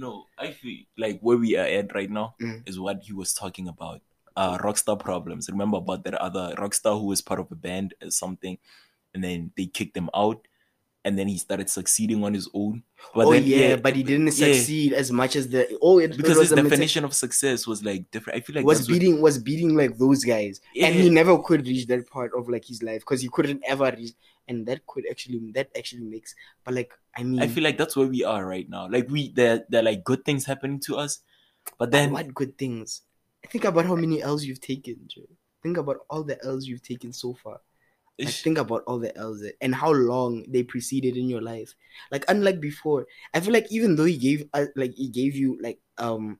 you know, I feel like where we are at right now Mm. is what he was talking about. Uh, rockstar problems. Remember about that other rockstar who was part of a band or something, and then they kicked him out, and then he started succeeding on his own. But oh then, yeah, but he didn't yeah. succeed as much as the oh it, because it his was a meta- definition of success was like different. I feel like was that's what- beating was beating like those guys, and he never could reach that part of like his life because he couldn't ever reach, and that could actually that actually makes. But like I mean, I feel like that's where we are right now. Like we there there are like good things happening to us, but But then what good things? Think about how many L's you've taken, Joe. Think about all the L's you've taken so far. Like, think about all the L's and how long they preceded in your life. Like unlike before, I feel like even though he gave uh, like he gave you like um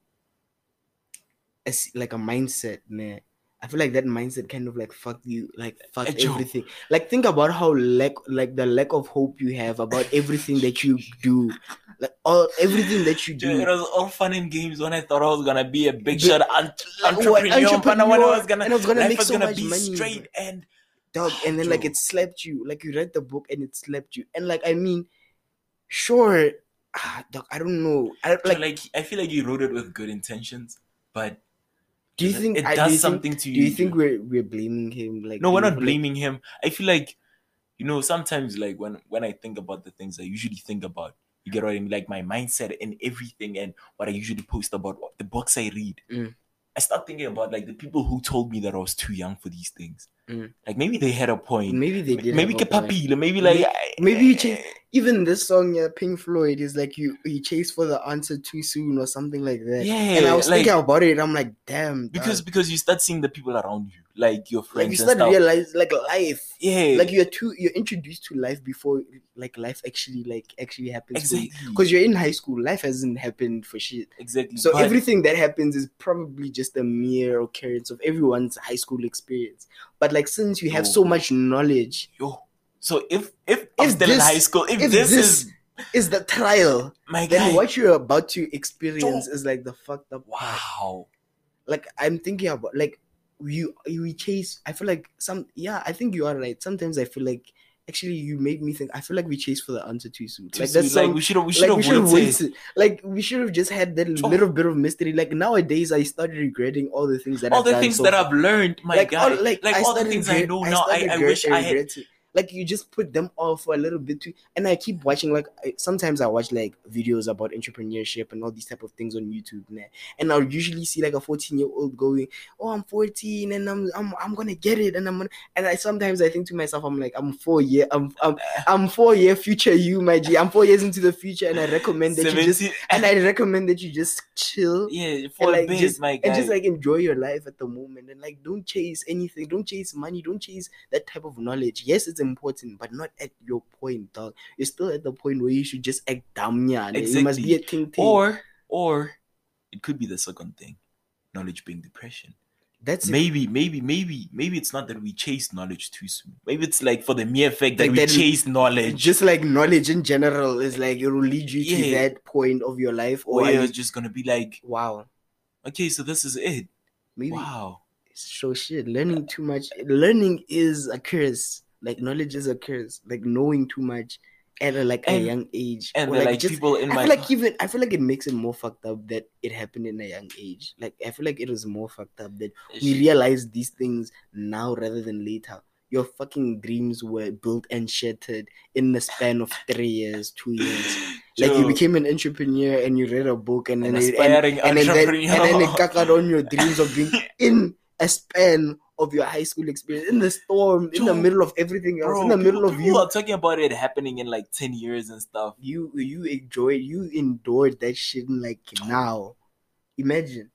a like a mindset, man. I feel like that mindset kind of like fucked you, like fucked Hey, everything. Like think about how lack, like the lack of hope you have about everything that you do, like all everything that you Dude, do. it was all fun and games when I thought I was gonna be a big shot ant- like, what, entrepreneur, but when I was gonna, and I was gonna make was so gonna much be money, straight and dog and then like it slept you like you read the book and it slept you and like i mean sure ah, dog, i don't know I, like, like like I feel like you wrote it with good intentions, but do you think it I- does do something think, to you? do you think we're we're blaming him like no, we're not like- blaming him. I feel like you know sometimes like when when I think about the things I usually think about, you get what I mean, like my mindset and everything, and what I usually post about the books I read. Mm. I start thinking about like the people who told me that I was too young for these things. Mm. Like maybe they had a point. maybe they did maybe have a point. maybe like May- maybe you change- even this song yeah pink floyd is like you you chase for the answer too soon or something like that Yeah, and i was like- thinking about it i'm like damn dog. because because you start seeing the people around you, like your like friends you and start realize like life yeah, like you're too you're introduced to life before like life actually like actually happens exactly, because you're in high school life hasn't happened for shit exactly. so but- everything that happens is probably just a mere occurrence of everyone's high school experience but like since you have Yo. so much knowledge yo. So if if If still in this- high school, if, if this, this is is the trial my then guy, what you're about to experience is like the fucked up part. wow, like i'm thinking about like you you chase i feel like some yeah i think you are right sometimes i feel like actually you made me think i feel like we chase for the answer too soon Too like that's like some, we should have we should like have we waited. Like we should have just had that Oh. little bit of mystery. Like nowadays, I started regretting all the things that All I've the things so that. I've learned, my like, guy, all, like, like all the things I know now. I, I wish I had. Like you just put them off for a little bit too, and I keep watching. Like I, sometimes I watch like videos about entrepreneurship and all these type of things on YouTube, man. and I'll usually see like a fourteen year old going, "Oh, I'm 14 and I'm I'm I'm gonna get it," and I'm gonna. And I sometimes I think to myself, I'm like, I'm four year, I'm I'm I'm four year future you, my G. I'm four years into the future, and I recommend that you just and I recommend that you just chill yeah, for like, a bit, just- my guy. and just like enjoy your life at the moment and like don't chase anything don't chase money don't chase that type of knowledge yes it's important but not at your point dog you're still at the point where you should just act dumb yeah you must be a ting ting or or it could be the second thing, knowledge being depression. that's it. Maybe, maybe, maybe, maybe it's not that we chase knowledge too soon. Maybe it's like for the mere fact that Like we that- chase knowledge. just like knowledge in general is like it will lead you to that point of your life or or are you- just gonna be like, wow okay, so this is it. maybe Wow. so shit learning too much learning is a curse like knowledge is a curse like knowing too much at a, like a young age And like, like just people in I my feel like even I feel like it makes it more fucked up that it happened in a young age. Like I feel like it was more fucked up that we realize these things now rather than later. Your fucking dreams were built and shattered in the span of three years, two years. Like you became an entrepreneur and you read a book and An then it, and, and then and then it cackled on your dreams of being in a span of your high school experience, in the storm, in the middle of everything else, bro, in the middle people, of you are talking about it happening in like ten years and stuff. you you enjoyed you endured that shit in like now imagine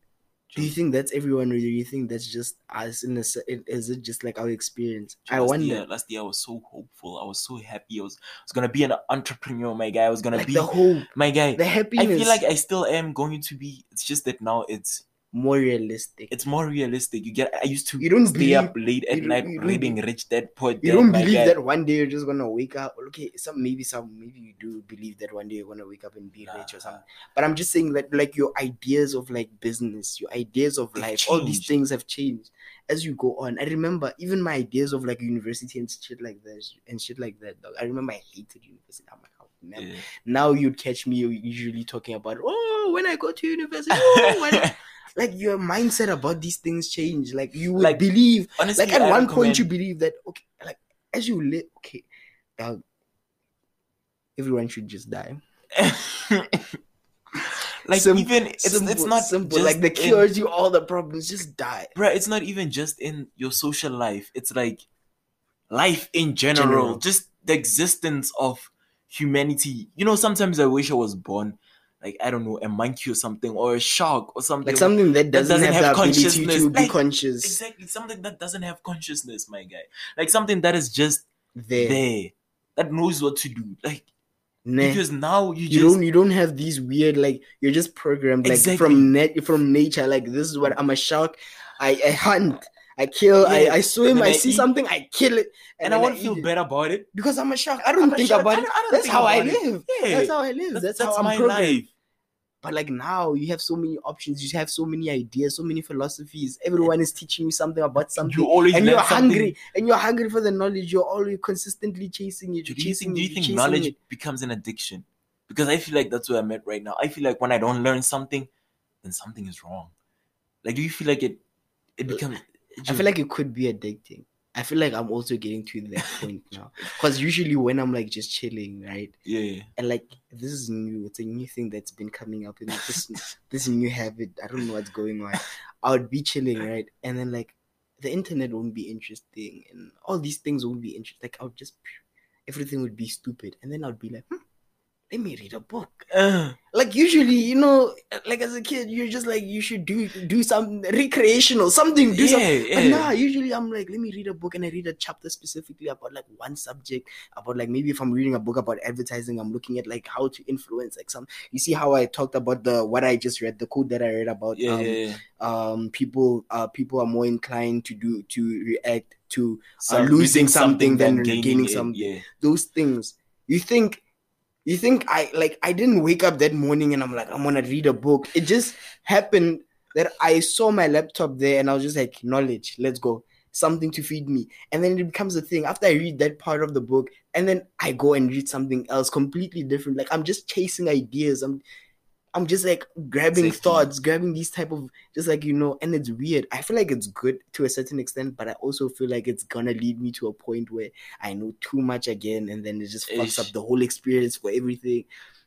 do you think that's everyone or do you think that's just us in a is it just like our experience i last wonder Year, last year, I was so hopeful. I was so happy. I was, I was gonna be an entrepreneur, my guy. I was gonna like be the hope my guy. the happiness. I feel like I still am going to be. It's just that now it's more realistic it's more realistic. You get. I used to You don't stay believe- up late at night reading Rich Dad Poor Dad. you don't believe guy. that one day you're just gonna wake up okay some maybe some maybe you do believe that one day you're gonna wake up and be rich or something but i'm just saying that like your ideas of like business your ideas of They've life all these things have changed as you go on i remember even my ideas of like university and shit like that and shit like that dog. i remember i hated university i'm like oh, man. Yeah. Now you'd catch me usually talking about, oh, when I go to university, oh, when like your mindset about these things change. Like you would Like, believe, Honestly, like at I one point you believe that okay, like as you live, okay, uh, everyone should just die. like Sim- even it's it's not simple. Like the in- cures you all the problems, just die. Bruh, it's not even just in your social life. It's like life in general, General. just the existence of humanity. You know, sometimes I wish I was born, like I don't know, a monkey or something, or a shark or something. Like something that doesn't, doesn't have, have consciousness. to be Like, conscious exactly something that doesn't have consciousness, my guy. Like something that is just there. there, that knows what to do. Like Nah. because now you, you just don't you don't have these weird like you're just programmed like Exactly. from net from nature like this is what i'm a shark i, I hunt i kill Yeah, I, I swim i, I see eat. something i kill it and I want to feel better about it. because i'm a shark i don't I'm think about I it don't- I don't that's how i live Yeah. that's how i live That's, that's, that's how i'm my programmed life. But like now you have so many options you have so many ideas so many philosophies everyone is teaching you something about something You always and you're something. hungry and you're hungry for the knowledge you're always consistently chasing it Do you're chasing think, do you think knowledge it. becomes an addiction? Because I feel like that's where I'm at right now. I feel like when I don't learn something, then something is wrong. Like, do you feel like it? It uh, becomes. I feel like it could be addicting. I feel like I'm also getting to that point now. Because usually when I'm like just chilling, right? yeah, And like this is new. It's a new thing that's been coming up in this this new habit. I don't know what's going on. I would be chilling, right? And then like the internet won't be interesting and all these things won't be interesting. Like I would just everything would be stupid. And then I would be like, hmm, let me read a book Uh, like usually you know like as a kid you're just like you should do do something recreational something do yeah, something but nah usually i'm like let me read a book and i read a chapter specifically about like one subject about like maybe if i'm reading a book about advertising i'm looking at like how to influence like some you see how i talked about the what i just read the code that i read about yeah, um, yeah, yeah. um people uh people are more inclined to do to react to So losing losing something than gaining it, something. Yeah, those things you think you think i like i didn't wake up that morning and i'm like i'm gonna read a book. It just happened that i saw my laptop there and i was just like knowledge let's go. Something to feed me. And then it becomes a thing. After i read that part of the book and then i go and read something else completely different. Like i'm just chasing ideas. I'm i'm just like grabbing Exactly. thoughts grabbing these type of just like you know and it's weird i feel like it's good to a certain extent but i also feel like it's gonna lead me to a point where i know too much again and then it just fucks Ish. up the whole experience for everything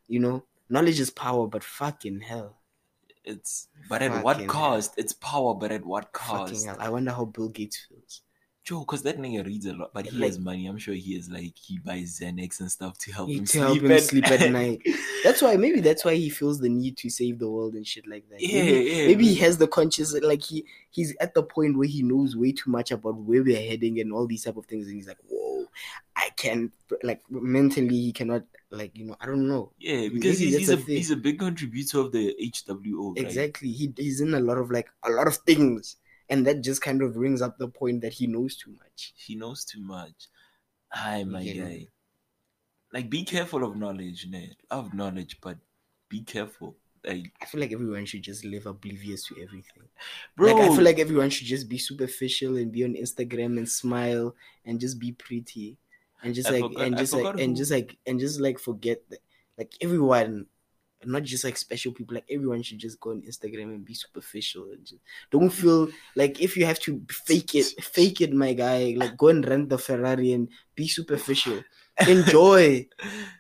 you know knowledge is power but fucking hell it's but at Fucking what hell. cost? It's power, but at what fucking cost? hell i wonder how bill gates feels Joe, because that nigga reads a lot, but he Like- has money. I'm sure he is like he buys Xanax and stuff to help He- him to sleep. help him at- sleep at night. that's why maybe that's why he feels the need to save the world and shit like that Yeah, maybe, yeah. maybe he has the conscious like he he's at the point where he knows way too much about where we're heading and all these type of things and he's like whoa i can like mentally he cannot like you know i don't know Yeah, because he's, he's a a thing. he's a big contributor of the HWO. Right? exactly he, he's in a lot of like a lot of things and that just kind of brings up the point that he knows too much He knows too much. Hi, my Yeah. guy. Like, be careful of knowledge, man. Love knowledge, but be careful. Like, i feel like everyone should just live oblivious to everything bro, like i feel like everyone should just be superficial and be on instagram and smile and just be pretty and just I like forgot- and just like forgot and just like and just like forget that like everyone not just like special people like everyone should just go on instagram and be superficial and just don't feel like if you have to fake it fake it my guy like go and rent the ferrari and be superficial enjoy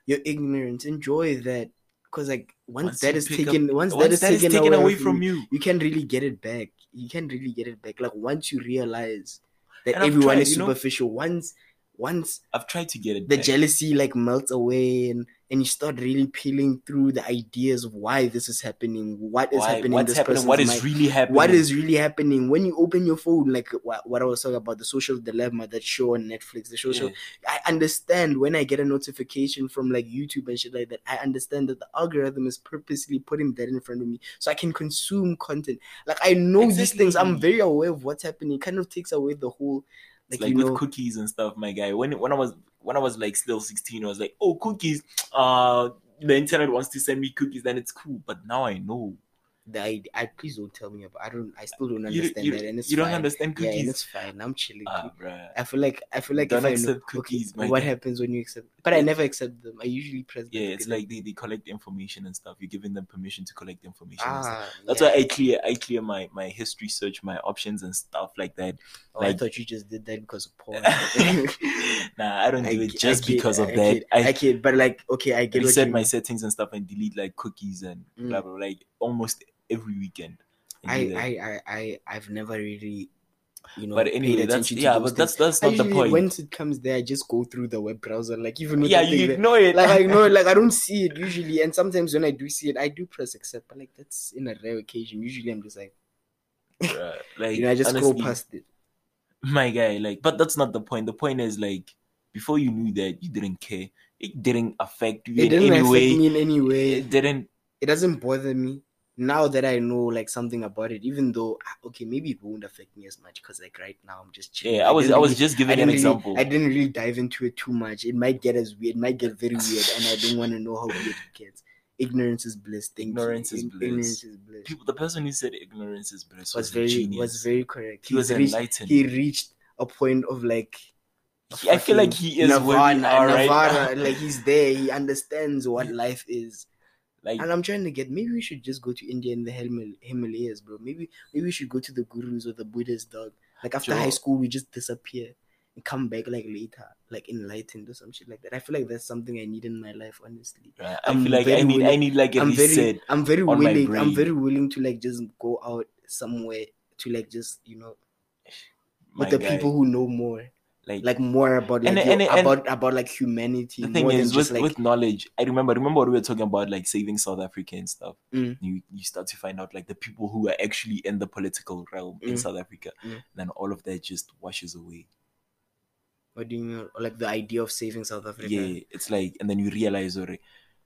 your ignorance enjoy that because like once, Once that is pick up- taken once, once that is taken, away, from you you, you can't really get it back. You can't really get it back. Like once you realize that And everyone tried, is you know? superficial, once once I've tried to get it. the back. jealousy like melts away and and you start really peeling through the ideas of why this is happening, what is Why- happening, in what's this happening? What is mind, really happening? what is really happening when you open your phone, like what, what I was talking about, the social dilemma, that show on Netflix, the social Yeah. I understand when I get a notification from like YouTube and shit like that. I understand that the algorithm is purposely putting that in front of me so I can consume content. Like I know these things. I'm very aware of what's happening. It kind of takes away the whole, like, like you with know, cookies and stuff, my guy. When when I was when I was like still sixteen, I was like, oh, cookies. Uh, the internet wants to send me cookies, then it's cool. But now I know. the idea. I please don't tell me about. I don't. I still don't understand you, that, and it's you don't fine. understand Yeah, and cookies. it's fine. I'm chilling. ah. I feel like I feel like Don't if I know, accept cookies, okay, my what guy. happens when you accept? But I never accept them. I usually press. Yeah, it's like they, they collect information and stuff. You're giving them permission to collect information. and stuff. ah. That's yeah. why I clear I clear my my history search, my options and stuff like that. Oh, I thought you just did that because of porn. nah, I don't do I it just get- because of I that. get- I, I get, but like, okay, I get reset my settings and stuff and delete like cookies and Mm. blah blah like almost every weekend. I I, do that. I, I, I, I've never really, you know, but anyway, that's yeah, but that's that's not the point. Once it comes there, I just go through the web browser, like even yeah, you there. ignore it. like I know, like I don't see it usually, and sometimes when I do see it, I do press accept, but like that's in a rare occasion. Usually, I'm just like, Bruh, like you know, I just scroll past it. my guy like but that's not the point the point is like before you knew that you didn't care it didn't affect you It in didn't any affect way me in any way. it didn't It doesn't bother me now that I know like something about it. Even though, ah, okay, maybe it won't affect me as much because like right now I'm just chilling. yeah i was didn't i was really- just giving an really- example I didn't really dive into it too much. It might get as weird. It might get very weird, and I don't want to know how weird it gets. Ignorance is bliss. Thank you. Ignorance is bliss. Ignorance is bliss. people the person who said ignorance is bliss was, was very genius was very correct. he was He's reached, enlightened he reached a point of like. He- i feel like he is we Nirvana, right like he's there. He understands what life is. Like And I'm trying to get maybe we should just go to India in the Himal- Himalayas, bro. Maybe maybe we should go to the gurus or the Buddhists, dog. Like after Sure. high school, we just disappear and come back like later, like enlightened or some shit like that. I feel like that's something I need in my life, honestly. i I'm feel like i very need i need like a I'm very, I'm very willing. I'm very willing to like just go out somewhere to like just you know my with the guy. people who know more, like, like more about like And- your- and- and- about about like humanity. the thing more than is just with, like with knowledge i remember remember what we were talking about like saving south africa and stuff Mm. you you start to find out like the people who are actually in the political realm in Mm. south africa Mm. then all of that just washes away what do you mean? Like the idea of saving South Africa. yeah it's like and then you realize or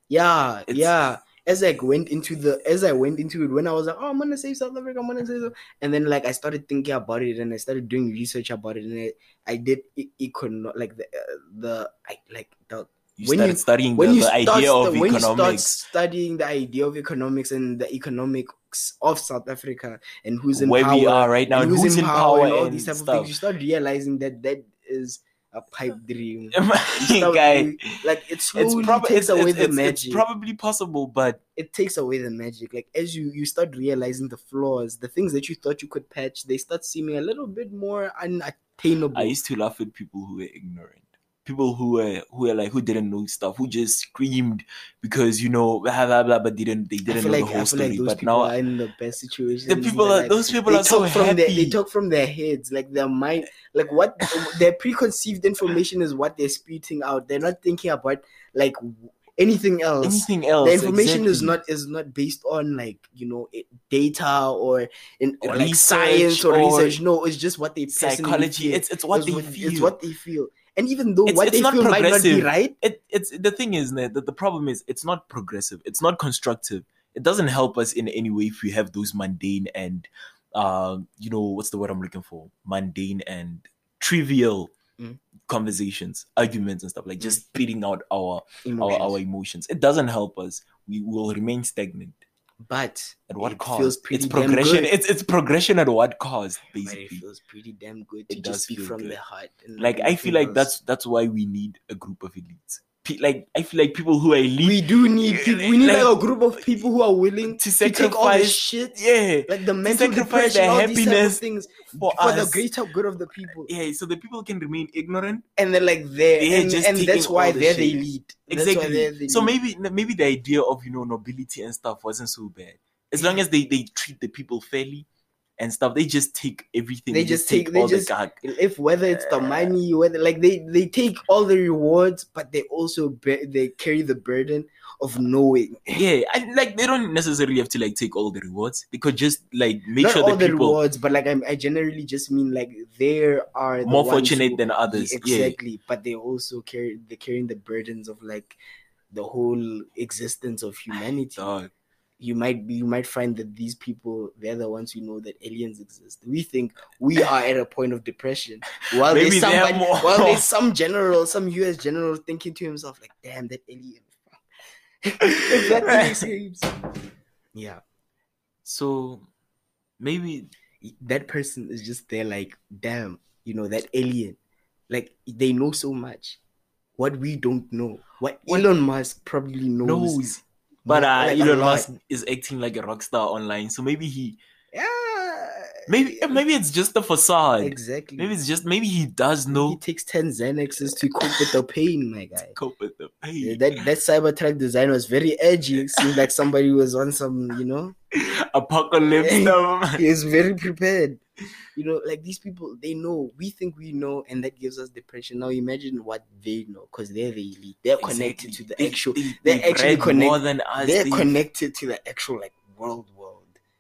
Yeah, yeah. As I went into the, as I went into it, when I was like, oh, I'm gonna save South Africa, I'm gonna save, South-" and then like I started thinking about it, and I started doing research about it, and I, I did econo like the uh, the I like the you When you- studying when the, you the start idea of when you start studying the idea of economics and the economics of South Africa and who's in where power, we are right now and and who's in power and, all these type of stuff. things, you start realizing that that is a pipe dream. Guy like it it's slowly probably takes it's, away it's, the it's, magic. it's probably possible but it takes away the magic. Like as you you start realizing the flaws, the things that you thought you could patch, they start seeming a little bit more unattainable. i used to laugh at people who were ignorant people who were who were like who didn't know stuff who just screamed because you know blah blah blah but didn't they didn't know like the whole like story those but now are in the best situation. the people are those people are so from their they talk from their heads, like their mind, like what their preconceived information is what they're spewing out. They're not thinking about like anything else. anything else the information is not is not based on like you know data or in or like science or, or research. No, it's just what they psychology feel. it's it's what It's they what- feel It's what they feel. And even though It's- what it's they not feel might not be right, it, it's the thing is that the, problem is it's not progressive. It's not constructive. It doesn't help us in any way if we have those mundane and uh, you know what's the word i'm looking for? Mundane and trivial Mm. conversations arguments and stuff like just spitting out our, our our emotions. It doesn't help us. We will remain stagnant but at what it cost feels pretty it's damn progression good. it's it's progression at what cost but it basically feels pretty damn good to It just feel from good. the heart. Like i feel like that's that's why we need a group of elites like i feel like people who are elite we do need people. We need like, Like, a group of people who are willing to to take all sacrifice shit, yeah like the mental sacrifice depression, their all these happiness things for, for the greater good of the people. yeah so the people can remain ignorant And they're like there, Yeah, and, and that's why the they're the elite. Exactly so maybe maybe the idea of you know nobility and stuff wasn't so bad as long as they they treat the people fairly and stuff they just take everything They just take- they all just- the gag. if whether it's the money, whether like they they take all the rewards, but they also be, they carry the burden of knowing. yeah and like they don't necessarily have to like take all the rewards they could just like make Not sure all the people rewards, but like I'm, I generally just mean like there are the more fortunate who- than others yeah exactly but they also carry they're carrying the burdens of like the whole existence of humanity dog. You might be you might find that these people they're the ones who know that aliens exist. We think we are at a point of depression. While Maybe there's somebody while there's some general some us general thinking to himself like damn that alien that escapes yeah. So maybe that person is just there like damn you know that alien. Like they know so much. What we don't know, what What- Elon Musk probably knows. knows. But uh, like, Elon. Musk is acting like a rock star online, so maybe he, Yeah. maybe maybe it's just a facade. exactly. Maybe it's just maybe he does know. he takes ten Xanaxes to cope with the pain, my guy. cope with the Yeah, pain. that that Cybertruck design was very edgy. It seemed like somebody was on some, you know, Apocalypse stuff. he is very prepared. You know, like these people, they know. We think we know, and that gives us depression. Now imagine what they know, because they're the elite. They're connected to the They- actual. they- they're they've actually read connect- more than us. They're They- connected to the actual like world world.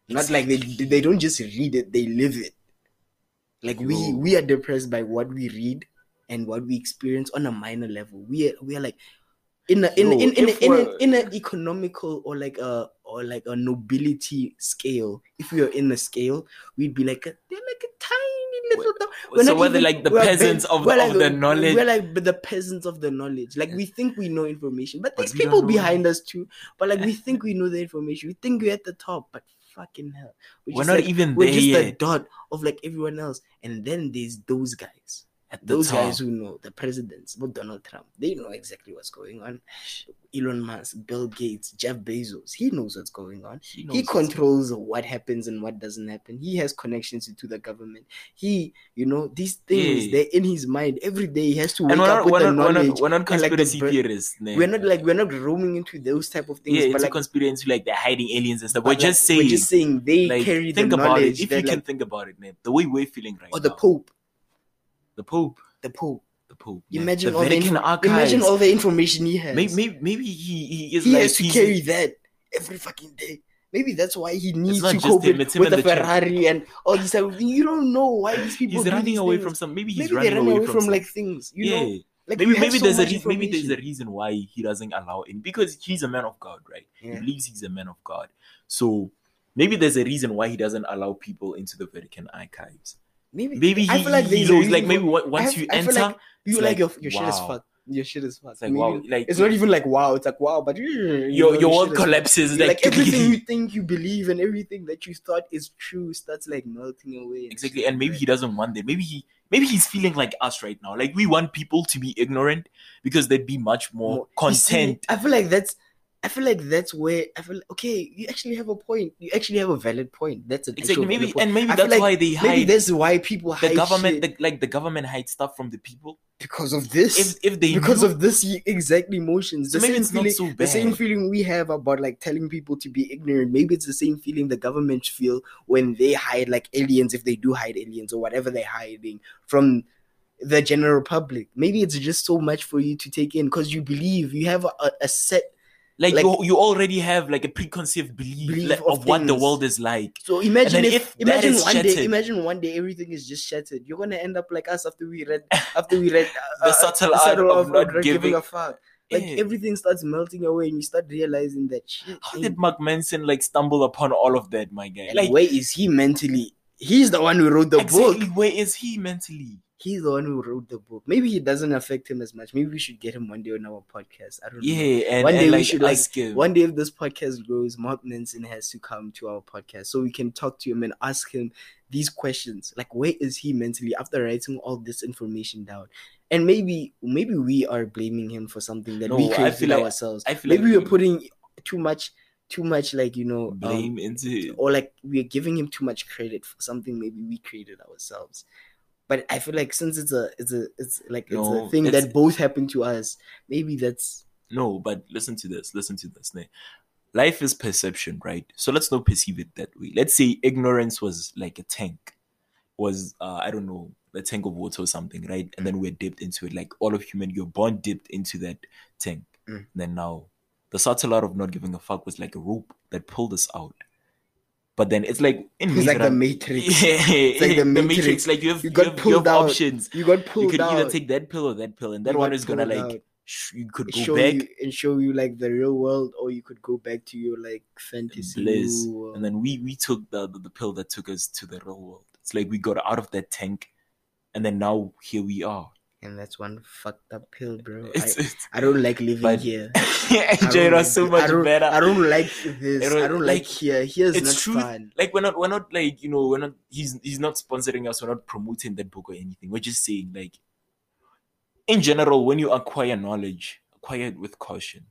Not like they they don't just read it; they live it. Like we Yo. we are depressed by what we read and what we experience on a minor level. We are we are like in a in Yo, in in, if in, we're- in an economical or like a or like a nobility scale. If we are in a scale, we'd be like a, they're like a tiny little. dog. We're so we're the, even- like the we're peasants of, we're of like the knowledge. We're like the peasants of the knowledge. Like we think we know information, but But these people behind us too. But like we think we know the information. We think we're at the top, but fucking hell, We're just not like- even we're just a dot of like everyone else. And then there's those guys, At the those top. guys who know the presidents, but Donald Trump. They know exactly what's going on. Elon Musk, Bill Gates, Jeff Bezos. He knows what's going on. he, He controls what happens and what doesn't happen. He has connections to the government. He, you know, these things Yeah. they're in his mind every day. He has to wake And we're up not, with we're, the not, we're, not, we're not and, like, the theorists. we're not like we're not roaming into those type of things. yeah, but into like conspiracy, like they're hiding aliens and stuff. We're like, just saying, we're just saying they like, carry think the about knowledge. it. If you can think about it, man, the way we're feeling right or now. Or the Pope, the Pope, the Pope. the Pope. man. Imagine the all the Vatican archives. imagine all the information he has. Maybe, maybe, maybe he, he is he like has to carry that every fucking day. Maybe that's why he needs to cope him, with, with and the the church. Ferrari and all of things. You don't know why these people He's running away things. from some. Maybe he's maybe running run away, from, some- like things. You yeah. know, like maybe maybe so there's a reason, maybe there's a reason why he doesn't allow in because he's a man of God, right? Yeah. He believes he's a man of God. So maybe there's a reason why he doesn't allow people into the Vatican archives. Maybe Maybe he, I feel like he knows, like maybe once you enter, like you like, your your shit is fucked. Your shit is fucked. it's like wow, like It's not even like wow. It's like wow, but your your world collapses. Like, everything you think you believe and everything that you thought is true starts like melting away. exactly, and maybe he doesn't want that. Maybe he maybe he's feeling like us right now. Like we want people to be ignorant because they'd be much more More- You see, content. I feel like that's. I feel like that's where I feel. like, okay, you actually have a point. You actually have a valid point. That's an Exactly, maybe and maybe that's like why they maybe that's why people the hide government. The, like the government hides stuff from the people. because of this. If if they because knew, of this exact emotions. So The maybe same it's not feeling, so the same feeling we have about like telling people to be ignorant. Maybe it's the same feeling the government feel when they hide like aliens, if they do hide aliens or whatever they're hiding from the general public. Maybe it's just so much for you to take in because you believe you have a- a set. Like, like- you, you already have like a preconceived belief, Belief of of, what the world is like. So imagine if, if imagine one day, imagine one day everything is just shattered. You're gonna end up like us after we read after we read uh, The uh, subtle art of not giving- a fuck. Like Yeah. everything starts melting away, and you start realizing that shit. How did Mark Manson like stumble upon all of that, my guy? And Like where is he mentally? He's the one who wrote the exactly book. where is he mentally? He's the one who wrote the book. Maybe he doesn't affect him as much. Maybe we should get him one day on our podcast. I don't know. Yeah, and, One and, day we like, should, like, him. One day, if this podcast grows, Mark Manson has to come to our podcast so we can talk to him and ask him these questions. Like, where is he mentally after writing all this information down? And maybe, maybe we are blaming him for something that we No, I created feel like- ourselves. I feel maybe like we're putting too much, too much, like you know, um, blame into it. or like we're giving him too much credit for something maybe we created ourselves. But I feel like since it's a it's a it's like it's a thing it's- that both happened to us, maybe that's No, but listen to this. Listen to this. ne. Life is perception, right? So let's not perceive it that way. Let's say ignorance was like a tank, was uh, I don't know, a tank of water or something, right? And then we're dipped into it. Like all of human, you're born dipped into that tank. Mm. Then now, the subtle art of not giving a fuck was like a rope that pulled us out. But then it's like in it's like the Matrix. Yeah, like the the Matrix. Matrix. Like you have, You you got have, you have out. options. You got You could out. either take that pill or that pill, and that You one is gonna pulled like out. you could go show back you and show you like the real world, or you could go back to your like fantasy bliss world. and uh, then we we took the, the the pill that took us to the real world it's like we got out of that tank and then now here we are And that's one fucked up pill, bro. it's, I, it's I don't like living But- here. I AJ, don't it was like so much I better I don't like this. I don't- I don't like, like, here. Here's it's not true fun. like we're not we're not like you know we're not he's he's not sponsoring us we're not promoting that book or anything we're just saying like in general, when you acquire knowledge, acquire it with caution.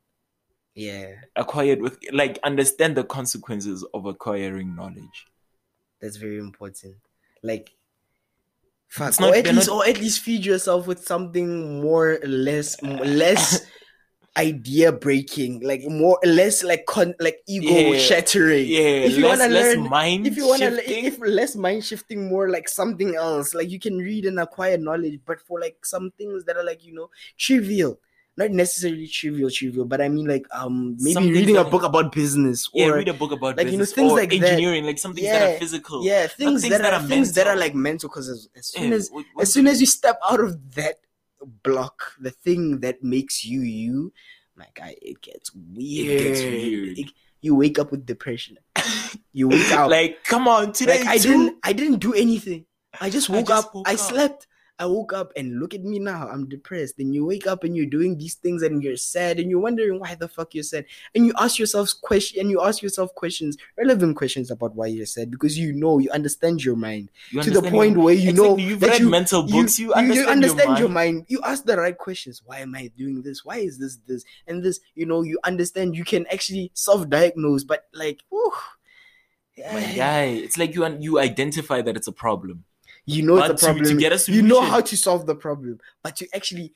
Yeah, Acquire it with like understand the consequences of acquiring knowledge. that's very important. Like, fuck, It's not- or at least, not- or at least feed yourself with something more less, less idea breaking, like more less like con, like ego Yeah. shattering. Yeah, If you less, wanna less learn- mind if you want to shifting. if less mind shifting more like something else like you can read and acquire knowledge but for like some things that are like you know trivial not necessarily trivial trivial but i mean like um maybe Some reading a book about business yeah, or read a book about like, you know, things like that. engineering, like some things that are physical. yeah things, things that, that are, things that are like mental because as, as soon Yeah, as what- what- as soon as you step out of that block the thing that makes you you my guy it gets weird, gets weird. It- you wake up with depression you wake up like, come on, today like I too? didn't I didn't do anything. I just I woke just up. woke I up. I woke up and look at me now. I'm depressed. Then you wake up and you're doing these things and you're sad and you're wondering why the fuck you're sad. And you ask yourself question and you ask yourself questions, relevant questions about why you're sad because you know you understand your mind You to the point where you Exactly, know you've that read you, mental you- books. You, understand, understand your your mind. mind. You ask the right questions. Why am I doing this? Why is this this and this? You know, you understand. You can actually self-diagnose, but like, whew, My guy, it's like you you identify that it's a problem. You know But it's a to- problem. to get a you know how to solve the problem, but to actually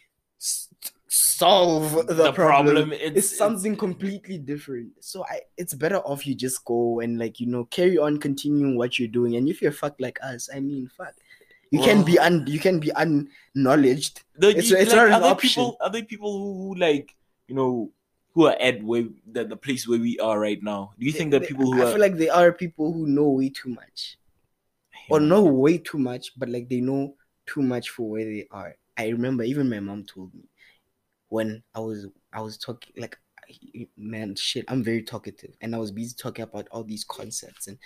solve the, The problem, problem, is it's- something completely different. So I, it's better off you just go and like you know carry on continuing what you're doing. And if you're fucked like us, I mean, fuck, you can be un, you can be unknowledged. The, It's- you- it's like, not an option. people, other people who, who like you know who are at where the, the place where we are right now. Do you think that They- people who I are feel like there are people who know way too much, or know way too much, but like they know too much for where they are. I remember even my mom told me when I was I was talking like man shit I'm very talkative and I was busy talking about all these concepts and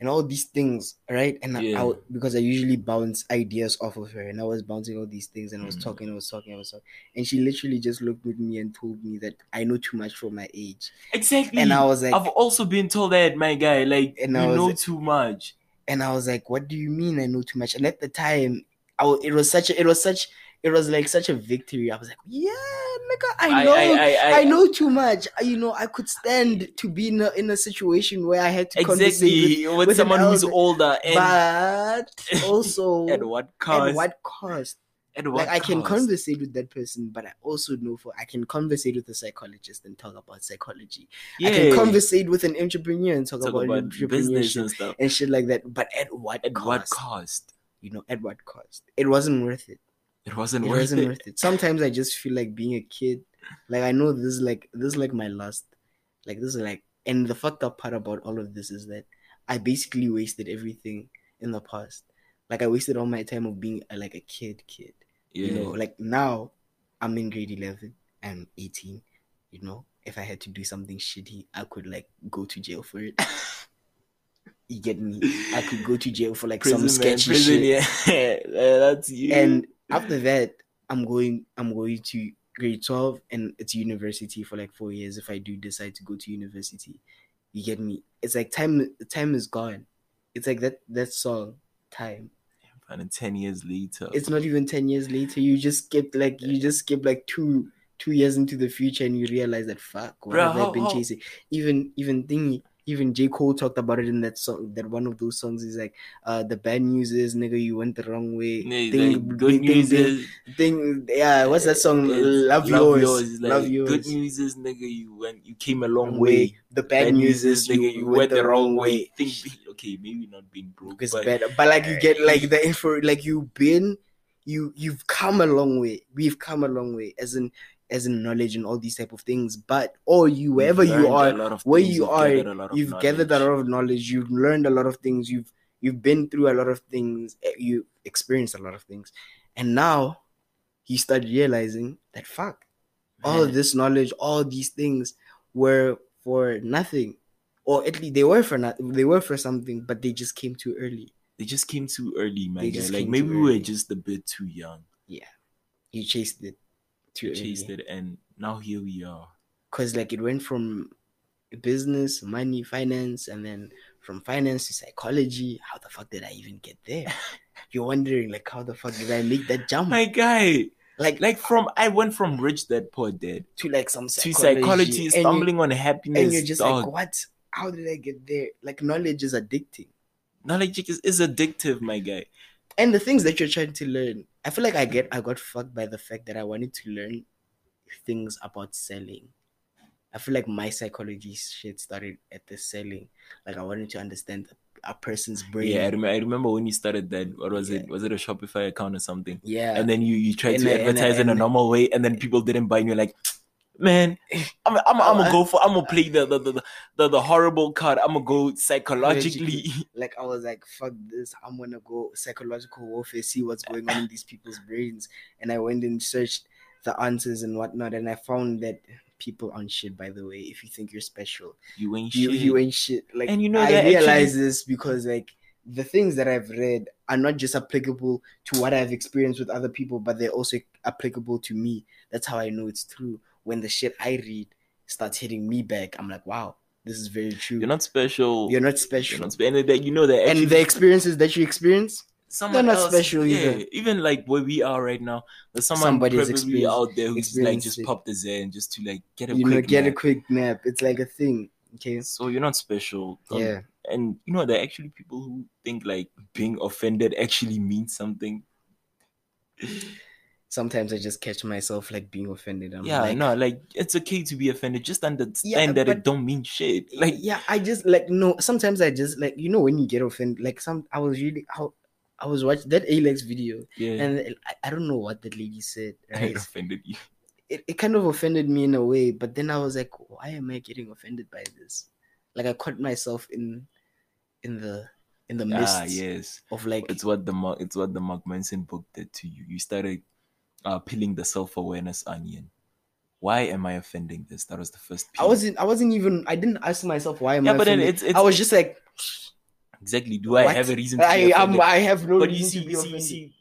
and all these things right and I, I because I usually bounce ideas off of her and I was bouncing all these things and I was Mhm. talking I was talking I was talking and she literally just looked at me and told me that I know too much for my age exactly. and I was like I've also been told that, my guy. Like And you know like- too much. And I was like, "What do you mean I know too much?" And at the time, I it was such a, it was such, it was like such a victory. I was like, "Yeah, nigga, I know, I, I, know too much. I, you know, I could stand to be in a, in a situation where I had to exactly with, with someone who's older and but also at what cost? at what cost? At what Like I can cost? conversate with that person, but I also know for I can conversate with a psychologist and talk about psychology. Yeah, I can conversate with an entrepreneur and talk, talk about, about business and stuff. and shit like that. But at what At cost? what cost? you know, at what cost? It wasn't worth it. It wasn't It worth wasn't it. worth it. Sometimes I just feel like being a kid. Like I know this is like this is like my last. Like this is like, and the fucked up part about all of this is that I basically wasted everything in the past. Like I wasted all my time of being uh, like a kid, kid. Yeah. You know, like now I'm in grade eleven. I'm eighteen. You know, if I had to do something shitty, I could like go to jail for it. you get me? I could go to jail for like prison, some man, sketchy prison, shit yeah. Yeah, that's you. and after that i'm going i'm going to grade 12 and it's university for like four years if i do decide to go to university you get me it's like time time is gone it's like that that song time and then ten years later, it's not even 10 years later. You just skipped like you just skip like two two years into the future and you realize that fuck what Bruh, have i been how- chasing? Even even thingy even J. Cole talked about it in that song. That one of those songs is like, uh, the bad news is, nigga, you went the wrong way. Yeah, Thing- like, good thing- news thing- is thing yeah what's that song it's love, yours, It's like, love yours Good news is, nigga, you went, you came a long Wrong way. the bad, news is you, you went the wrong way Think, okay, maybe not being broke, but bad but like you get like the info like you've been you you've come a long way we've come a long way as in as in knowledge and all these type of things but or you wherever you've you are a lot of where things, you you've are gathered a lot of you've gathered a lot of knowledge you've learned a lot of things you've you've been through a lot of things eh, you experienced a lot of things and now you start realizing that fuck all of this knowledge, all these things were for nothing, or at least they were for not, they were for something, but they just came too early. they just came too early, man. They guy. just Like maybe we were just a bit too young. Yeah, you chased it too chased it, and now here we are. because like it went from business, money, finance, and then from finance to psychology. How the fuck did I even get there? You're wondering like how the fuck did I make that jump? My guy, Like Like from I went from rich dad poor dad to like some to psychology, psychology, you- stumbling on happiness. and you're just dog. like, what? How did I get there? Like knowledge is addicting. knowledge is, is addictive, my guy. and the things that you're trying to learn i feel like i get i got fucked by the fact that i wanted to learn things about selling i feel like my psychology shit started at the selling like i wanted to understand a person's brain Yeah, I, rem- I remember when you started that. What was it? Was it a Shopify account or something? yeah And then you you tried And to I- and I- advertise in a normal way, and then people didn't buy, and you're like, man, eh, I'm I'm, I'm gonna go for I'm gonna play the the, the the the horrible card. I'm gonna go psychologically. like i was like fuck this i'm gonna go psychological warfare see what's going on in these people's brains and i went and searched the answers and whatnot and i found that people aren't shit by the way if you think you're special You ain't you, shit. you ain't shit. Like And you know I realize actually- this because like the things that I've read are not just applicable to what I've experienced with other people, but they're also applicable to me. That's how I know it's true. When the shit I read starts hitting me back, I'm like, wow, this is very true. You're not special. You're not special. You're special. not spe- and that you know that actually and the experiences that you experience, someone not else, special yeah, either. even like where we are right now, there's someone Somebody's probably experience- out there who's like just it. popped his head and just to like get a you quick know, get a nap. quick nap. It's like a thing. Okay. So you're not special. Don't- Yeah. And you know there are actually people who think like being offended actually means something. Sometimes I just catch myself like being offended. I'm yeah, like, no, like it's okay to be offended. Just understand Yeah, that it don't mean shit. Like yeah i just like no sometimes i just like you know when you get offended like some i was really how i was watching that alex video yeah, and I, I don't know what that lady said right it offended you. it, it kind of offended me in a way but then i was like why am i getting offended by this like i caught myself in in the in the midst Ah, yes. of like It's what the Mark, it's what the Mark Manson book did to you. You started uh, peeling the self awareness onion. Why am I offending this? That was the first. i wasn't i wasn't even i didn't ask myself why am Yeah, i but then it's- it's- i was just like exactly. Do I have a reason? I am i have no but you reason see, to be see, offended. see,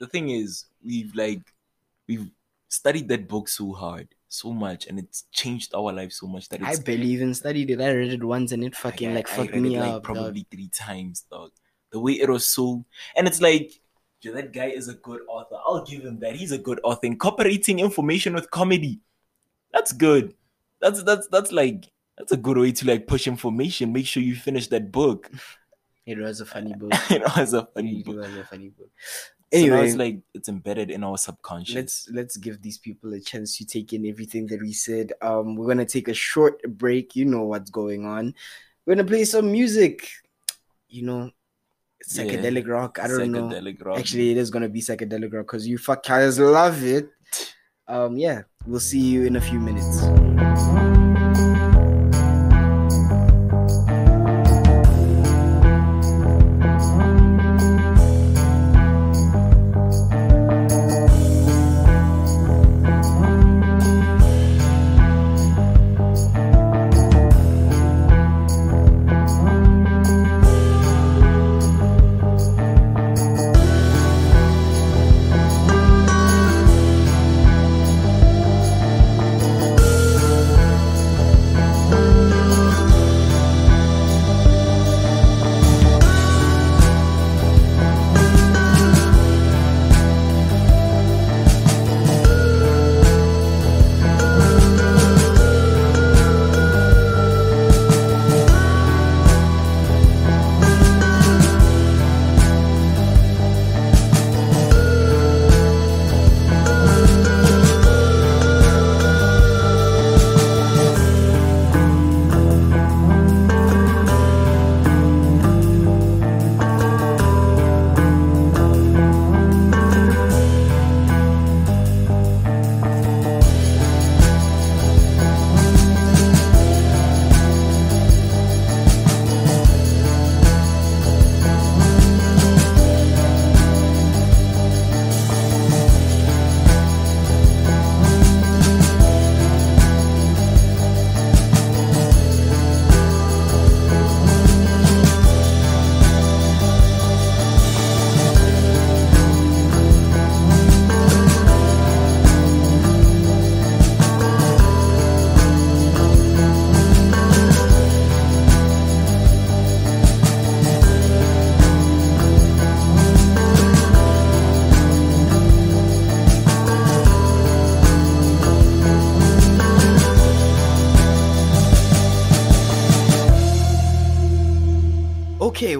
the thing is, we've like we've studied that book so hard, so much, and it's changed our lives so much that I barely even studied it. I read it once and it fucking I- like I fucked read me it, like, up. dog. probably three times, dog. The way it was so, and it's like, that guy is a good author. I'll give him that. He's a good author. Incorporating information with comedy, that's good. That's that's that's like that's a good way to like push information. Make sure you finish that book. It was a funny book. it was a funny It book. was a funny book. So Anyway, it's like it's embedded in our subconscious. let's let's give these people a chance to take in everything that we said. Um, we're gonna take a short break. You know what's going on. We're gonna play some music. You know, Yeah. psychedelic rock. I don't know. Rock. Actually, it is gonna be psychedelic rock because you fuck guys love it. Um, yeah, we'll see you in a few minutes.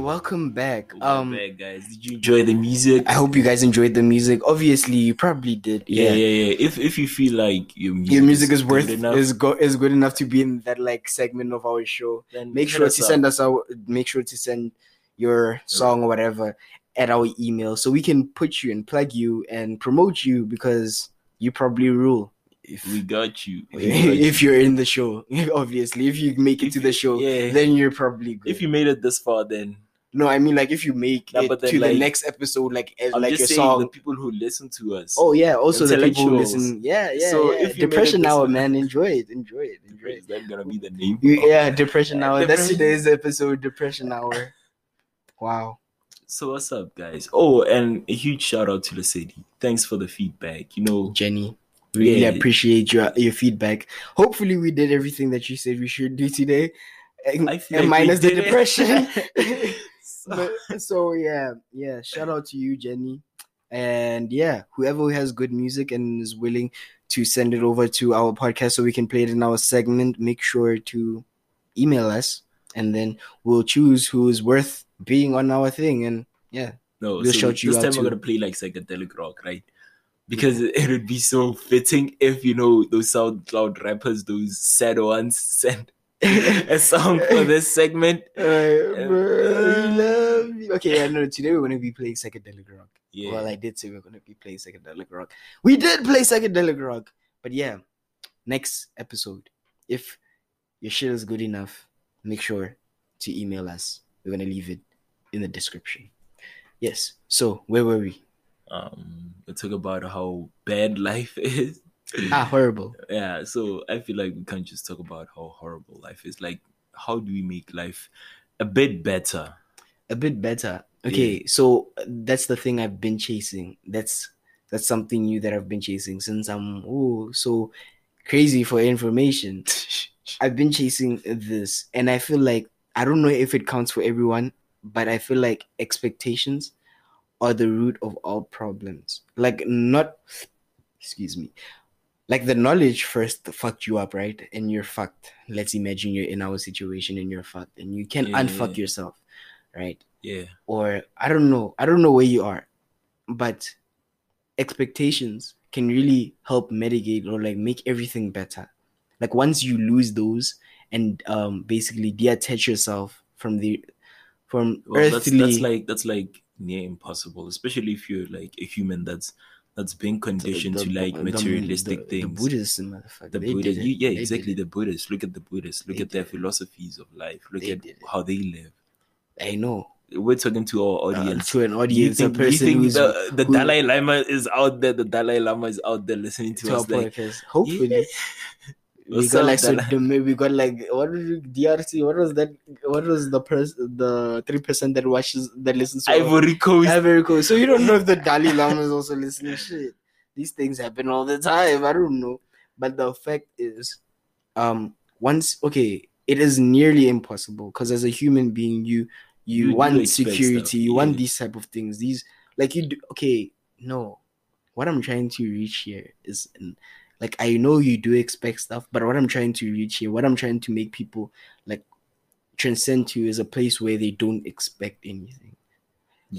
Welcome back. Welcome Um, back, guys. Did you enjoy the music? I hope you guys enjoyed the music. Obviously, you probably did. yeah, yeah, yeah. If if you feel like your music, Your music is good worth enough, is go is good enough to be in that like segment of our show. then Make sure to up. send us our make sure to send your song or whatever at our email so we can put you and plug you and promote you because you probably rule. If We got you. We if you're in the show, obviously, if you make it If to the show, yeah. then you're probably good. if you made it this far, then no, I mean like if you make Nah, it to the next episode, like I'm like your song. the people who listen to us. Oh yeah, also the people who listen. Yeah, yeah. So yeah. if depression hour, man, enjoy it, enjoy it, enjoy it. is that gonna be the name? You- yeah, depression hour. That's today's episode, depression hour. Wow. So what's up, guys? Oh, and a huge shout out to the city. Thanks for the feedback. You know, Jenny. Really Yeah. appreciate your your feedback. Hopefully, we did everything that you said we should do today, and, and like minus the depression. So- But- so yeah, yeah. Shout out to you, Jenny, and yeah, whoever has good music and is willing to send it over to our podcast so we can play it in our segment. Make sure to email us, and then we'll choose who is worth being on our thing. And yeah, No, We'll so shout you this out time too. we're gonna play like psychedelic rock, right? Because it would be so fitting if you know those SoundCloud rappers, those sad ones, send a song for this segment. Bro, we love you. Okay, yeah, no. Today we're gonna be playing psychedelic rock. Yeah, Well, I did say we're gonna be playing psychedelic rock. We did play psychedelic rock, but yeah, next episode, if your shit is good enough, make sure to email us. We're gonna leave it in the description. Yes. So where were we? um, we talk about how bad life is. Ah, horrible. yeah, so I feel like we can't just talk about how horrible life is. Like, how do we make life a bit better? A bit better. Okay, so uh, that's the thing I've been chasing. That's that's something new that I've been chasing since I'm oh so crazy for information. I've been chasing this, and I feel like I don't know if it counts for everyone, but I feel like expectations are the root of all problems. Like not, excuse me, like the knowledge first fucked you up, right? And you're fucked. Let's imagine you're in our situation and you're fucked, and you can Yeah. unfuck yourself, right? yeah, Or I don't know, I don't know where you are, but expectations can really help mitigate or like make everything better. Like once you lose those and um basically detach yourself from the from well, that's earthly that's like that's like near impossible, especially if you're like a human that's that's been conditioned to like materialistic the, things. The Buddhists, the Buddhists, yeah, They exactly. The Buddhists. Look at the Buddhists. Look They at their philosophies of life. Look They at how they live. I know. We're talking to our Uh, audience. to an you audience, think, a you person think who's the, the who- Dalai Lama is out there? The Dalai Lama is out there listening to, to us. Like, podcast. Hopefully. We got like we got like what was it, DRC? What was that? What was the pers- the three percent that watches that listens to Ivory Coast. Ivory Coast. So you don't know if the Dalai Lama is also listening. Shit, these things happen all the time. I don't know, but the fact is, um, once okay, it is nearly impossible because as a human being, you you, You want security, you want these type of things. These like you do. Okay, no, what I'm trying to reach here is. Like I know you do expect stuff, but what I'm trying to reach here, what I'm trying to make people like transcend to is a place where they don't expect anything.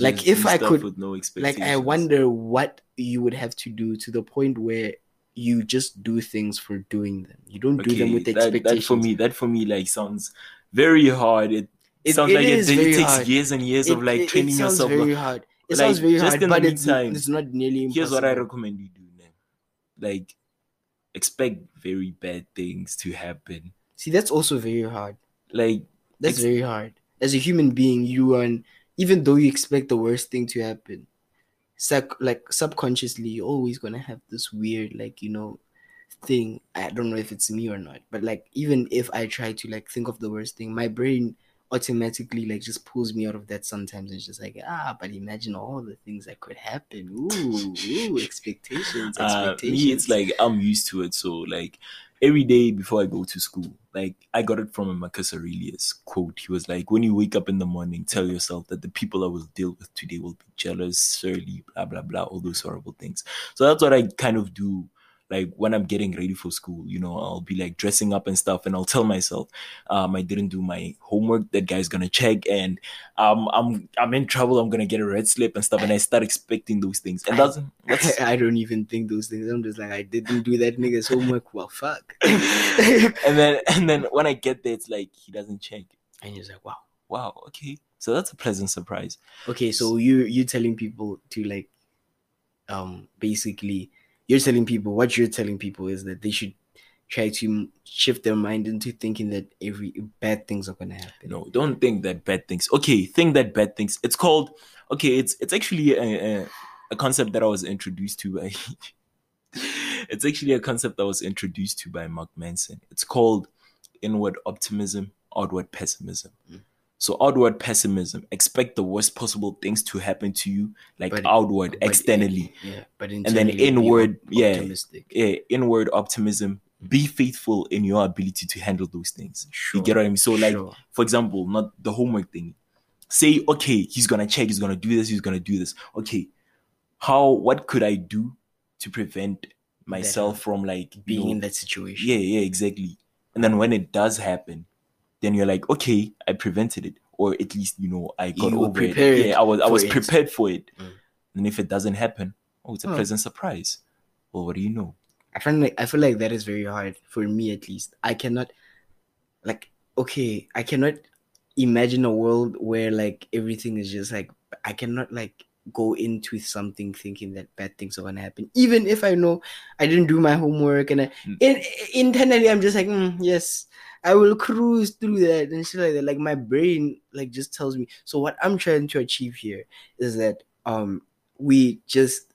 like, if I could- with no Like. I wonder what you would have to do to the point where you just do things for doing them. You don't do them Okay, with that, expectations. that for me, that for me, like sounds very hard. It, It- sounds it like it, it takes hard. years and years of like training it sounds yourself. very hard. It Like, sounds very just hard, but it's, meantime, it's not nearly impossible. Here's what I recommend you do, man. Like, expect very bad things to happen. See, that's also very hard. Like, That's Ex- very hard. As a human being, you are, even though you expect the worst thing to happen, sub- like subconsciously, you're always gonna have this weird, like you know, thing. I don't know if it's me or not, but like even if I try to like think of the worst thing, my brain automatically like just pulls me out of that sometimes. It's just like ah, but imagine all the things that could happen. Ooh, ooh, expectations, uh, expectations. me, it's like I'm used to it. So, like, every day before I go to school, like, I got it from a Marcus Aurelius quote. He was like, When you wake up in the morning, tell yourself that the people I will deal with today will be jealous, surly, blah, blah, blah, all those horrible things. So, that's what I kind of do like when I'm getting ready for school, you know, I'll be like dressing up and stuff, and I'll tell myself, um, I didn't do my homework. That guy's gonna check, and um, I'm I'm in trouble. I'm gonna get a red slip and stuff, and I start expecting those things, and that's that's I don't even think those things. I'm just like, I didn't do that nigga's homework. Well, fuck. and then and then when I get there, it's like he doesn't check. and he's like, wow. Wow, okay, so that's a pleasant surprise. Okay, so you you telling people to like, um, basically, you're telling people what you're telling people is that they should try to shift their mind into thinking that every bad things are gonna happen. No, don't think that bad things. Okay, think that bad things. It's called. Okay, it's it's actually a, a, a concept that I was introduced to by. it's actually a concept that was introduced to by Mark Manson. It's called inward optimism, outward pessimism. Mm. So outward pessimism, expect the worst possible things to happen to you, like But- outward, But- externally. yeah, but and then inward, yeah. optimistic. Yeah, inward optimism. Mm. Be faithful in your ability to handle those things. Sure. You get what I mean? So, like, Sure. for example, not the homework thing. Say, okay, he's gonna check, he's gonna do this, he's gonna do this. Okay, how? What could I do to prevent myself from like you being know- in that situation. Yeah, yeah, exactly. And then when it does happen, then you're like, okay, I prevented it, or at least you know I got You over it. Yeah, I was I was it. prepared for it. Mm. And if it doesn't happen, oh, it's a Oh. pleasant surprise. Well, what do you know? I find like I feel like that is very hard for me at least. I cannot like okay, I cannot imagine a world where like everything is just like I cannot like go into something thinking that bad things are gonna happen. Even if I know I didn't do my homework and I, Mm. in, internally I'm just like "Mm, yes, I will cruise through that and shit like that. Like my brain like just tells me. So what I'm trying to achieve here is that um we just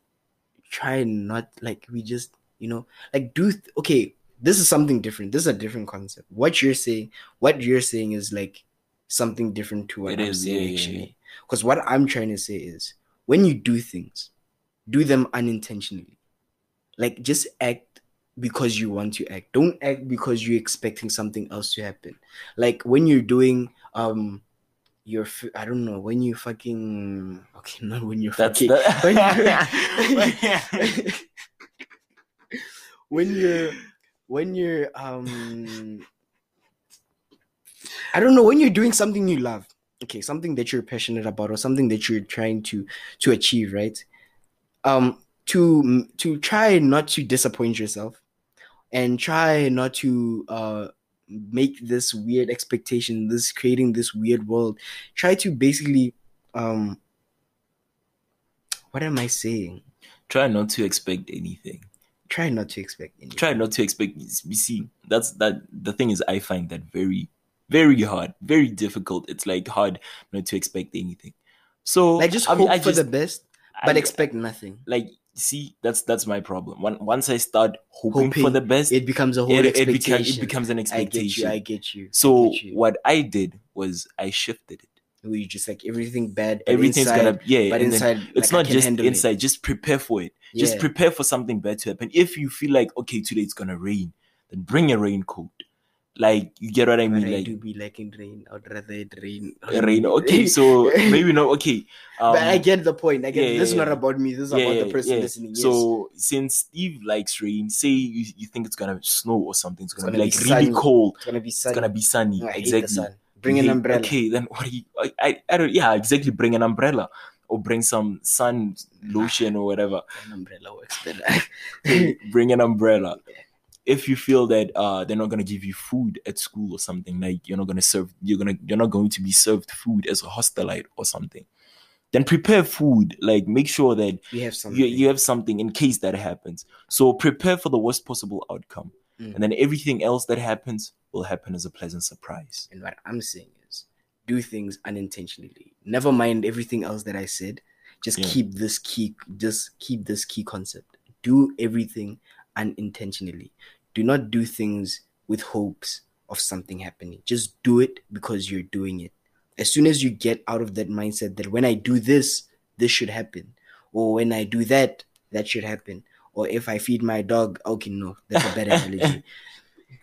try not like we just you know like do th- okay this is something different this is a different concept what you're saying what you're saying is like something different to what It i'm is, saying yeah, yeah, actually because what i'm trying to say is when you do things do them unintentionally. Like just act because you want to act. Don't act because you're expecting something else to happen. Like when you're doing um your I don't know when you fucking okay not when you're That's fucking. when, when you're when you're um I don't know when you're doing something you love, okay, something that you're passionate about or something that you're trying to to achieve, right? Um to to try not to disappoint yourself and try not to uh make this weird expectation, this creating this weird world. Try to basically um what am I saying? Try not to expect anything. Try not to expect anything. Try not to expect. You see, that's that. The thing is, I find that very, very hard, very difficult. It's like hard not to expect anything. So like just I hope mean, I for the best, but I- expect nothing. like see that's that's my problem. When, once I start hoping, for the best, It becomes a whole it, it, expectation. becomes, it becomes an I get expectation. you. I get you. So get you. what I did was I shifted it. we just like everything bad. Everything's inside, gonna yeah, but and then inside, it's like, not just handle it. inside. Just prepare for it. Just Yeah. prepare for something bad to happen. If you feel like okay, today it's gonna rain, then bring a raincoat. Like you get what I But mean? I like do be liking rain. I'd rather it rain. rain. Okay, so maybe not. Okay, um, but I get the point. I get yeah, this is not about me. This is yeah, about yeah, the person listening. Yes. So since Steve likes rain, say you, you think it's gonna snow or something, it's gonna, gonna be be like really cold. it's gonna be sunny. It's sunny. gonna be sunny. I exactly. sun. Bring You an umbrella. Okay, then what do you? I, I, I don't. Yeah, exactly. Bring an umbrella or bring some sun lotion or whatever. An umbrella works better. bring an umbrella. If you feel that uh they're not gonna give you food at school or something, like you're not gonna serve, you're gonna you're not going to be served food as a hostelite or something, then prepare food. Like make sure that we have something. you, you have something in case that happens. So prepare for the worst possible outcome, Mm. and then everything else that happens will happen as a pleasant surprise. And what I'm saying is, do things unintentionally. Never mind everything else that I said. Just Yeah. keep this key. Just keep this key concept. Do everything unintentionally. Do not do things with hopes of something happening. Just do it because you're doing it. As soon as you get out of that mindset that when I do this, this should happen, or when I do that, that should happen, or if I feed my dog, okay, no, that's a bad analogy.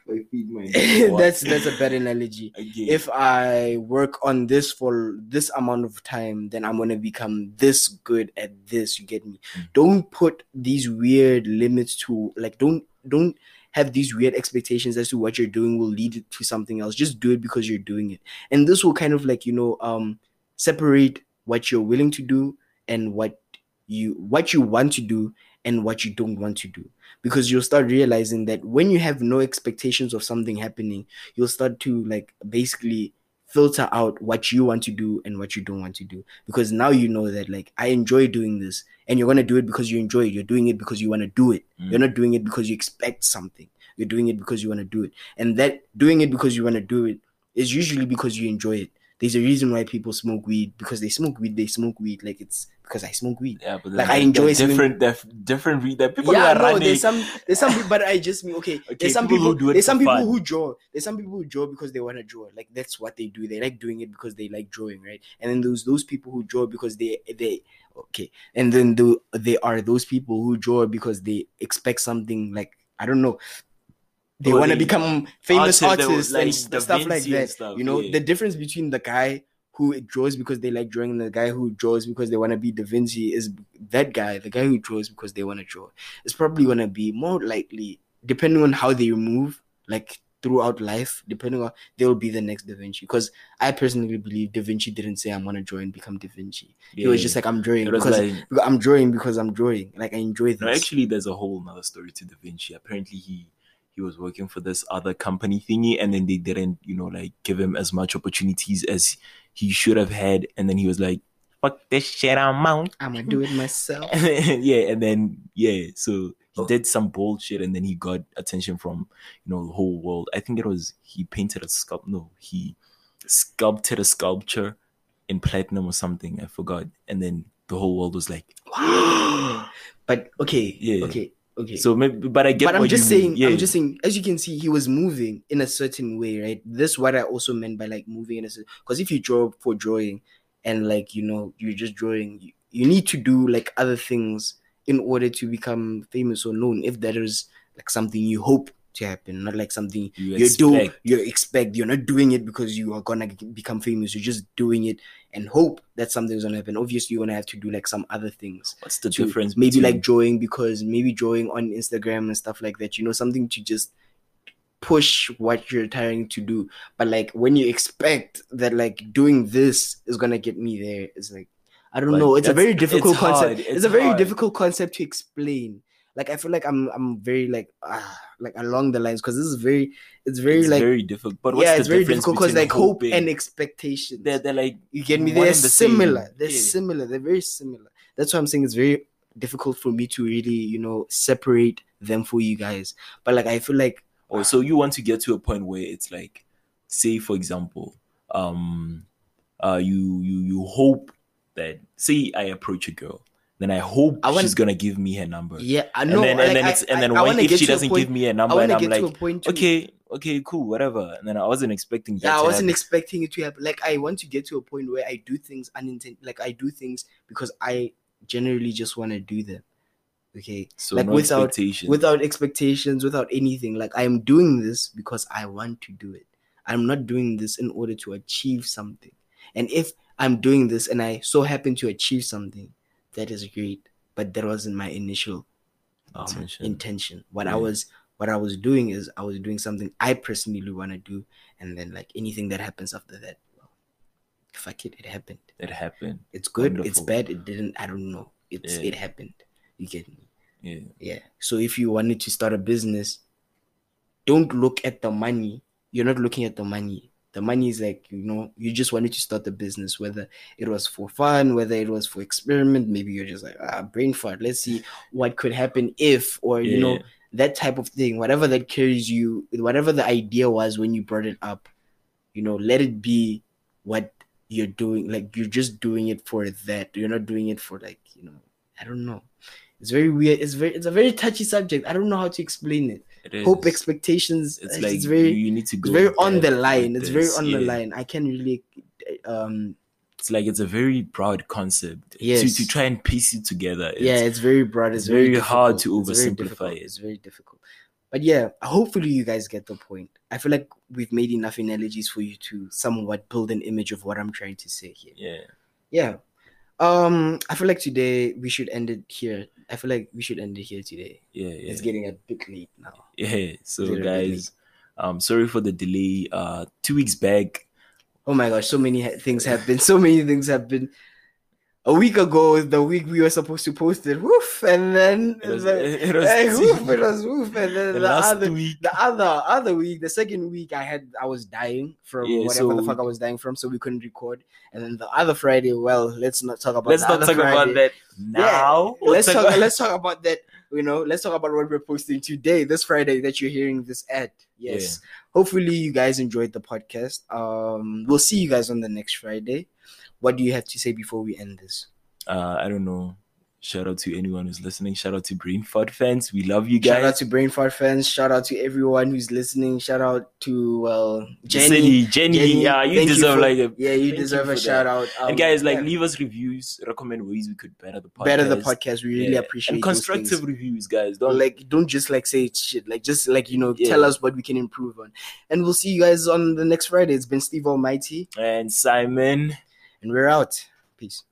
I feed my that's that's a better analogy. okay. If I work on this for this amount of time, then I'm gonna become this good at this. You get me? Mm. Don't put these weird limits to like. Don't don't have these weird expectations as to what you're doing will lead to something else. Just do it because you're doing it, and this will kind of like you know um separate what you're willing to do and what you what you want to do and what you don't want to do. Because you'll start realizing that when you have no expectations of something happening you'll start to like basically filter out what you want to do and what you don't want to do. Because now you know that like I enjoy doing this and you're going to do it because you enjoy it. You're doing it because you want to do it. Mm. you're not doing it because you expect something. You're doing it because you want to do it. And that doing it because you want to do it is usually because you enjoy it there's a reason why people smoke weed because they smoke weed they smoke weed like it's because I smoke weed yeah, but like, I enjoy different, are different weed that people yeah, are no, running. there's some, there's some, but I just mean okay. Okay, there's some people people, who do it there's some people fun. who draw. There's some people who draw because they want to draw. Like that's what they do. They like doing it because they like drawing, right? And then those those people who draw because they they okay. And then the, they are those people who draw because they expect something like I don't know. They want to become famous Artists, artists like and Da stuff like Vinci and that. stuff, you know, yeah. the difference between the guy who draws because they like drawing and the guy who draws because they want to be Da Vinci is that guy, the guy who draws because they want to draw. It's probably going to be more likely, depending on how they move, like throughout life, depending on, they'll be the next Da Vinci. Because I personally believe Da Vinci didn't say, I'm going to draw and become Da Vinci. He was just like, I'm drawing because like I'm drawing because I'm drawing. Like, I enjoy this. No, actually, there's a whole nother story to Da Vinci. Apparently, he he was working for this other company thingy, and then they didn't, you know, like give him as much opportunities as he should have had. And then he was like, "Fuck this shit, I'm out." I'm to do it myself. yeah, and then yeah, so he Oh. did some bullshit, and then he got attention from you know the whole world. I think it was he painted a sculpt. No, he sculpted a sculpture in platinum or something. I forgot. And then the whole world was like, Wow. but okay, Yeah. okay, okay. so maybe, but I get. but I'm just saying. Yeah. I'm just saying, as you can see, he was moving in a certain way, right? This what I also meant by like moving in a certain. Because if you draw for drawing, and like you know, you're just drawing, you, you need to do like other things in order to become famous or known. If that is like something you hope to happen, not like something You you do, you expect. You're not doing it because you are gonna become famous. You're just doing it and hope that something's gonna happen. Obviously, you're gonna have to do like some other things What's the to difference? maybe between- like drawing because maybe drawing on Instagram and stuff like that, you know, something to just push what you're trying to do. But like when you expect that like doing this is gonna get me there, it's like I don't know. It's a very difficult it's concept. It's, it's a very hard. difficult concept to explain. Like I feel like I'm I'm very like ah like along the lines because this is very it's very it's like very difficult. But what's yeah it's very difficult because like hope and expectation. they're, they're like You get me? They're and the similar. They're Yeah. similar. They're very similar. That's why I'm saying it's very difficult for me to really, you know, separate them for you guys. But like I feel like Oh, so you want to get to a point where it's like, say for example, um, uh, you you you hope that say I approach a girl, then I hope I want- she's gonna give me her number. yeah, I And know. then, like, and then I- it's and then I when, if she doesn't give me a number, and I'm like. Okay, okay, cool, whatever. And then I wasn't expecting that. Yeah, I wasn't happen. expecting it to happen. Like I want to get to a point where I do things unintended. Like I do things because I generally just want to do them. Okay, so like no without- expectation. without expectations, without anything. Like I am doing this because I want to do it. I'm not doing this in order to achieve something. And if I'm doing this and I so happen to achieve something, that is great. But that wasn't my initial um, Intention. intention. What Yeah. I was what I was doing is I was doing something I personally want to do, and then like anything that happens after that, well, fuck it, it happened. it happened. It's good, it's bad, it didn't. I don't know. It's Yeah. it happened. You get me? Yeah. Yeah. So if you wanted to start a business, don't look at the money. You're not looking at the money. The money is like, you know, you just wanted to start the business, whether it was for fun, whether it was for experiment. Maybe you're just like, ah, brain fart. Let's see what could happen if, or, you know, that type of thing. Whatever that carries you, whatever the idea was when you brought it up, you know, let it be what you're doing. Like, you're just doing it for that. You're not doing it for, like, you know, I don't know. It's very weird. It's very, it's a very touchy subject. I don't know how to explain it. Hope expectations. It's It's, like very, you need to go. it's very on the line. It's very on the line. I can't really, um, It's like it's a very broad concept. Yes. To, to try and piece it together. It's, yeah, it's very broad. It's, it's very very hard to oversimplify difficult. it. It's very difficult. But yeah, hopefully you guys get the point. I feel like we've made enough analogies for you to somewhat build an image of what I'm trying to say here. Yeah. Yeah. Um, I feel like today we should end it here. I feel like we should end it here today. Yeah. Yeah. It's getting a bit late now. Yeah. So guys, um, sorry for the delay. Uh, two weeks back. Oh my gosh, so many ha- things have been. So many things have been. A week ago, the week we were supposed to post it, woof, and then It was, the, it was, woof, it was woof, and then the the, last other, week. the other other week, the second week, I had I was dying from Yeah, whatever the fuck I was dying from, so we couldn't record. And then the other Friday, well, let's not talk about. That. Let's not talk about that now. let's talk. about- let's talk about that. You know, let's talk about what we're posting today, this Friday that you're hearing this at. Yes. Hopefully, you guys enjoyed the podcast. Um, we'll see you guys on the next Friday. What do you have to say before we end this? uh, I don't know. Shout out to anyone who's listening. Shout out to Brain Fart fans. We love you guys. Shout out to Brain Fart fans. Shout out to everyone who's listening. Shout out to well Jenny. Jenny, Jenny, Jenny, yeah, you deserve for- like a yeah, you you deserve for a that. shout out. Um, and guys, like yeah, leave us reviews, recommend ways we could better the podcast. better the podcast. We really Yeah. appreciate and constructive reviews, guys. Don't like don't just like say shit like just like you know Yeah. tell us what we can improve on and we'll see you guys on the next friday it's been steve almighty and Simon. And we're out. Peace.